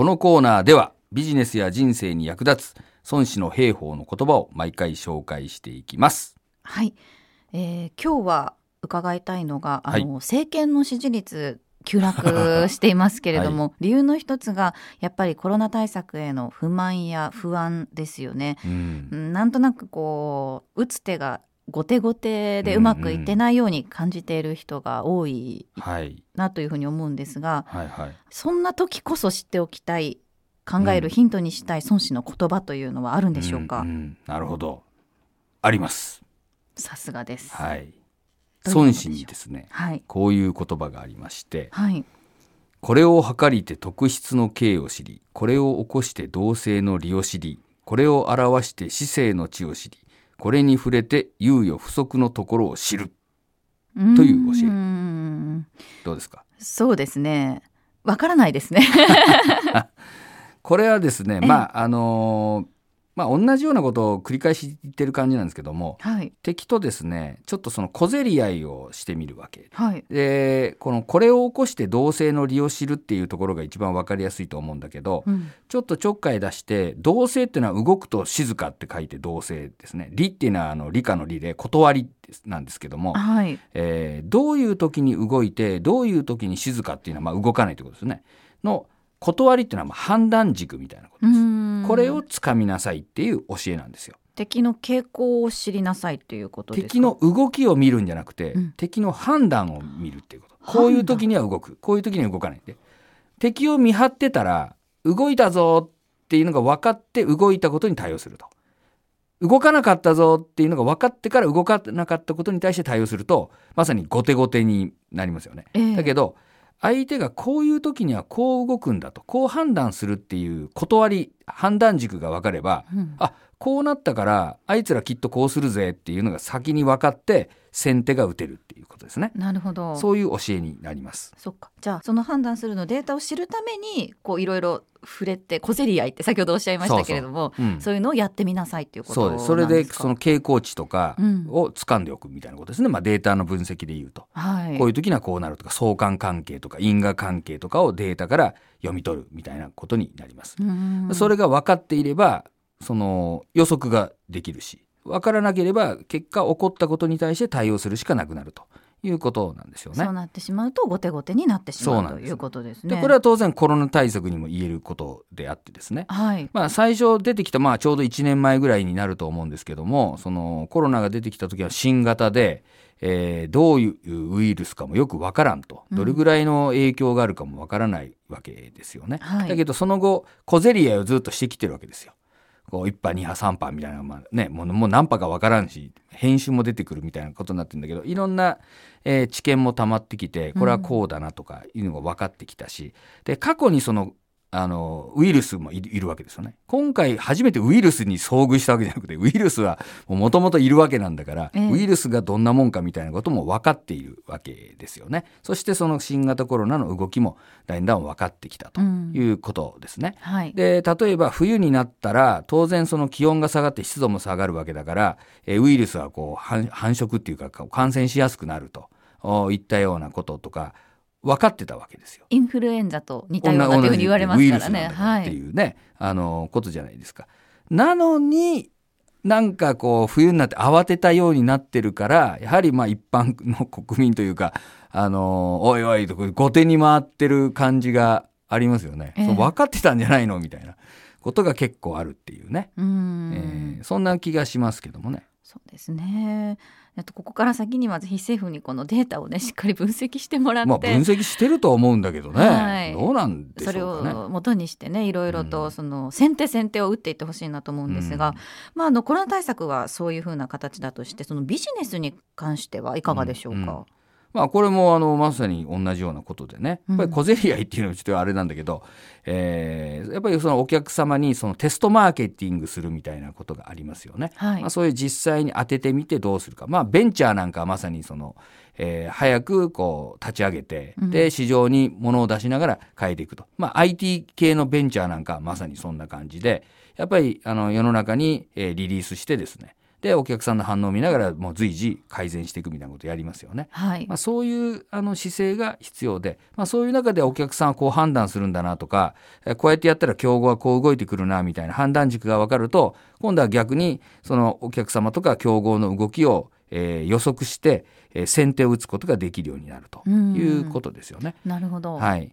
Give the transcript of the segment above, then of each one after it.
このコーナーではビジネスや人生に役立つ孫子の兵法の言葉を毎回紹介していきます。はい、えー今日は伺いたいのがあの、はい政権の支持率急落していますけれども、理由の一つがやっぱりコロナ対策への不満や不安ですよね。うんうんなんとなくこう打つ手が後手後手でうまくいってないように感じている人が多いはい、なというふうに思うんですがはい、はい。そんな時こそ知っておきたい考えるヒントにしたい孫子の言葉というのはあるんでしょうか、んんなるほど。あります。さすがです。はい。孫子にですね、はい、こういう言葉がありまして、はい、これを計りて特質の形を知り、これを起こして同性の利を知り、これを表して市政の地を知り、これに触れて猶予不足のところを知る。という教えどうですか？そうですね。わからないですね。これはですね、ええまあ、あのーまあ、同じようなことを繰り返し言ってる感じなんですけども、はい、敵とですね、ちょっとその小競り合いをしてみるわけ。はい、で、この、これを起こして同性の利を知るっていうところが一番わかりやすいと思うんだけど、うん、ちょっとちょっかい出して、同性っていうのは動くと静かって書いて同性ですね。理っていうのはあの理科の理で断りなんですけども、はい、えーどういう時に動いて、どういう時に静かっていうのはまあ動かないということですね。の断りっていうのはまあ判断軸みたいなことうです。これをつかみなさいっていう教えなんですよ。敵の傾向を知りなさいということですか？敵の動きを見るんじゃなくて、うん敵の判断を見るっていうこと。こういう時には動く。こういう時には動かない。で敵を見張ってたら、動いたぞっていうのが分かって動いたことに対応すると。動かなかったぞっていうのが分かってから動かなかったことに対して対応すると、まさに後手後手になりますよね。ええだけど、相手がこういう時にはこう動くんだと、こう判断するっていう断り、判断軸が分かれば、うん。あこうなったからあいつらきっとこうするぜっていうのが先に分かって先手が打てるっていうことですね。なるほど。そういう教えになります。そっか。じゃあその判断するのデータを知るためにこういろいろ触れて小競り合いって先ほどおっしゃいましたけれども、うんそういうのをやってみなさいっていうこと。そうです。それでその傾向値とかうんを掴んでおくみたいなことですね。まあデータの分析で言うと。はい。こういう時にはこうなるとか相関関係とか因果関係とかをデータから読み取るみたいなことになります。それが分かっていればその予測ができるし分からなければ結果起こったことに対して対応するしかなくなるということなんですよねそう。なってしまうと後手後手になってしまうということですね。でこれは当然コロナ対策にも言えることであってですね。はい。まあ最初出てきた、まあちょうど1年前ぐらいになると思うんですけども、そのコロナが出てきた時は新型で、えーどういうウイルスかもよくわからんと、うんどれぐらいの影響があるかもわからないわけですよね。はいだけどその後、小競り合いをずっとしてきてるわけですよ。こう1波2波3波みたいな、まあね、もうもう何波かわからんし、編集も出てくるみたいなことになってるんだけど、いろんな、えー知見も溜まってきて、これはこうだなとかいうのが分かってきたし、で、過去にその、あの、ウイルスもいるわけですよね。今回初めてウイルスに遭遇したわけじゃなくて、ウイルスはもともといるわけなんだから、ええウイルスがどんなもんかみたいなことも分かっているわけですよね。そしてその新型コロナの動きもだんだん分かってきたとうんいうことですね。はい。で例えば冬になったら当然その気温が下がって湿度も下がるわけだから、えーウイルスはこう繁繁殖っていうか感染しやすくなるとおいったようなこととか分かってたわけですよ。インフルエンザと似たようなというふうに言われますからね。っていうね、あのことじゃないですか。なのになんかこう冬になって慌てたようになってるからやはりまあ一般の国民というかあのおいおいと後手に回ってる感じがありますよね。ええそう分かってたんじゃないのみたいなことが結構あるっていうね、う。えーそんな気がしますけどもね。そうですね。あとここから先にはぜひ政府にこのデータをねしっかり分析してもらって、まあ分析してるとは思うんだけどね、はい。どうなんでしそれょうかね。を元にしてねいろいろうん。とその先手先手を打っていってほしいなと思うんですが、うん。まああのコロナ対策はそういうふうな形だとしてそのビジネスに関してはいかがでしょうか？まあこれもあのまさに同じようなことでね。うん。やっぱり小競り合いっていうのはちょっとあれなんだけど、えーやっぱりそのお客様にそのテストマーケティングするみたいなことがありますよね。はい。まあ、そういう実際に当ててみてどうするか、まあ、ベンチャーなんかはまさにその、えー早くこう立ち上げてうん。で市場に物を出しながら変えていくと、まあ、IT 系のベンチャーなんかはまさにそんな感じでやっぱりあの世の中に、えーリリースしてですねでお客さんの反応を見ながらもう随時改善していくみたいなことをやりますよね。はいまあ、そういうあの姿勢が必要で、まあ、そういう中でお客さんはこう判断するんだなとかえこうやってやったら競合はこう動いてくるなみたいな判断軸が分かると今度は逆にそのお客様とか競合の動きを、えー予測して、えー先手を打つことができるようになるということですよね。なるほど、はい、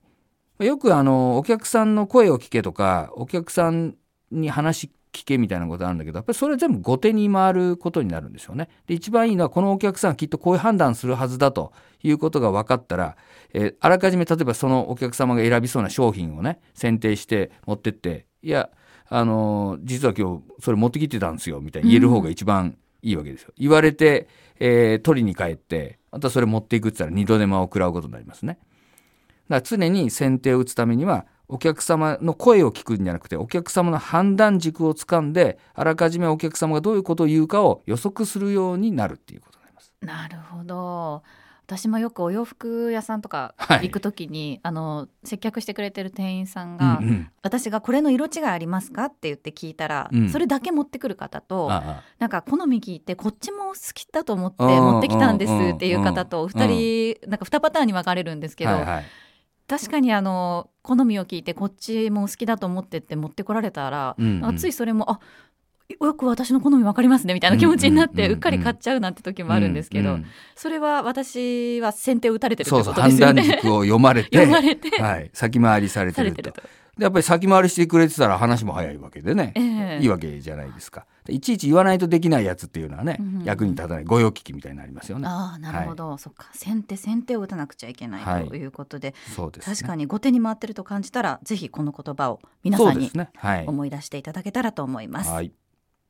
よくあのお客さんの声を聞けとかお客さんに話聞けみたいなことあるんだけどやっぱりそれ全部後手に回ることになるんですよね。で一番いいのはこのお客さんはきっとこういう判断するはずだということが分かったら、えーあらかじめ例えばそのお客様が選びそうな商品をね選定して持ってっていやあのー実は今日それ持ってきてたんですよみたいに言える方が一番いいわけですよ。言われて、えー取りに帰ってまたそれ持っていくって言ったら二度手間を食らうことになりますね。だから常に先手を打つためにはお客様の声を聞くんじゃなくてお客様の判断軸をつかんであらかじめお客様がどういうことを言うかを予測するようになるっていうことになります。なるほど。私もよくお洋服屋さんとかはい。行くときに、あの接客してくれてる店員さんが、うんうん。私がこれの色違いありますかって言って聞いたら、うん。それだけ持ってくる方とあなんか好み聞いてこっちも好きだと思ってうん持ってきたんですうんっていう方とうん2人なんか2パターンに分かれるんですけど、はいはい確かにあの好みを聞いてこっちも好きだと思ってって持ってこられたら、うんうん。ついそれもあよく私の好み分かりますねみたいな気持ちになっうん。うんうんうんてうっかり買っちゃうなんて時もあるんですけど、うんうんそれは私は先手を打たれてるってそうそう判ことですよね。断軸を読まれて 読まれて、はい、先回りされてると。されてると。でやっぱり先回りしてくれてたら話も早いわけでね、ええ。いいわけじゃないですか。でいちいち言わないとできないやつっていうのはね、うんうん役に立たない御用聞きみたいになりますよね。ああなるほど、そっか。先手先手を打たなくちゃいけなはいいということで、そうですね。確かに後手に回ってると感じたらぜひこの言葉を皆さんに思い出していただけたらと思います。はい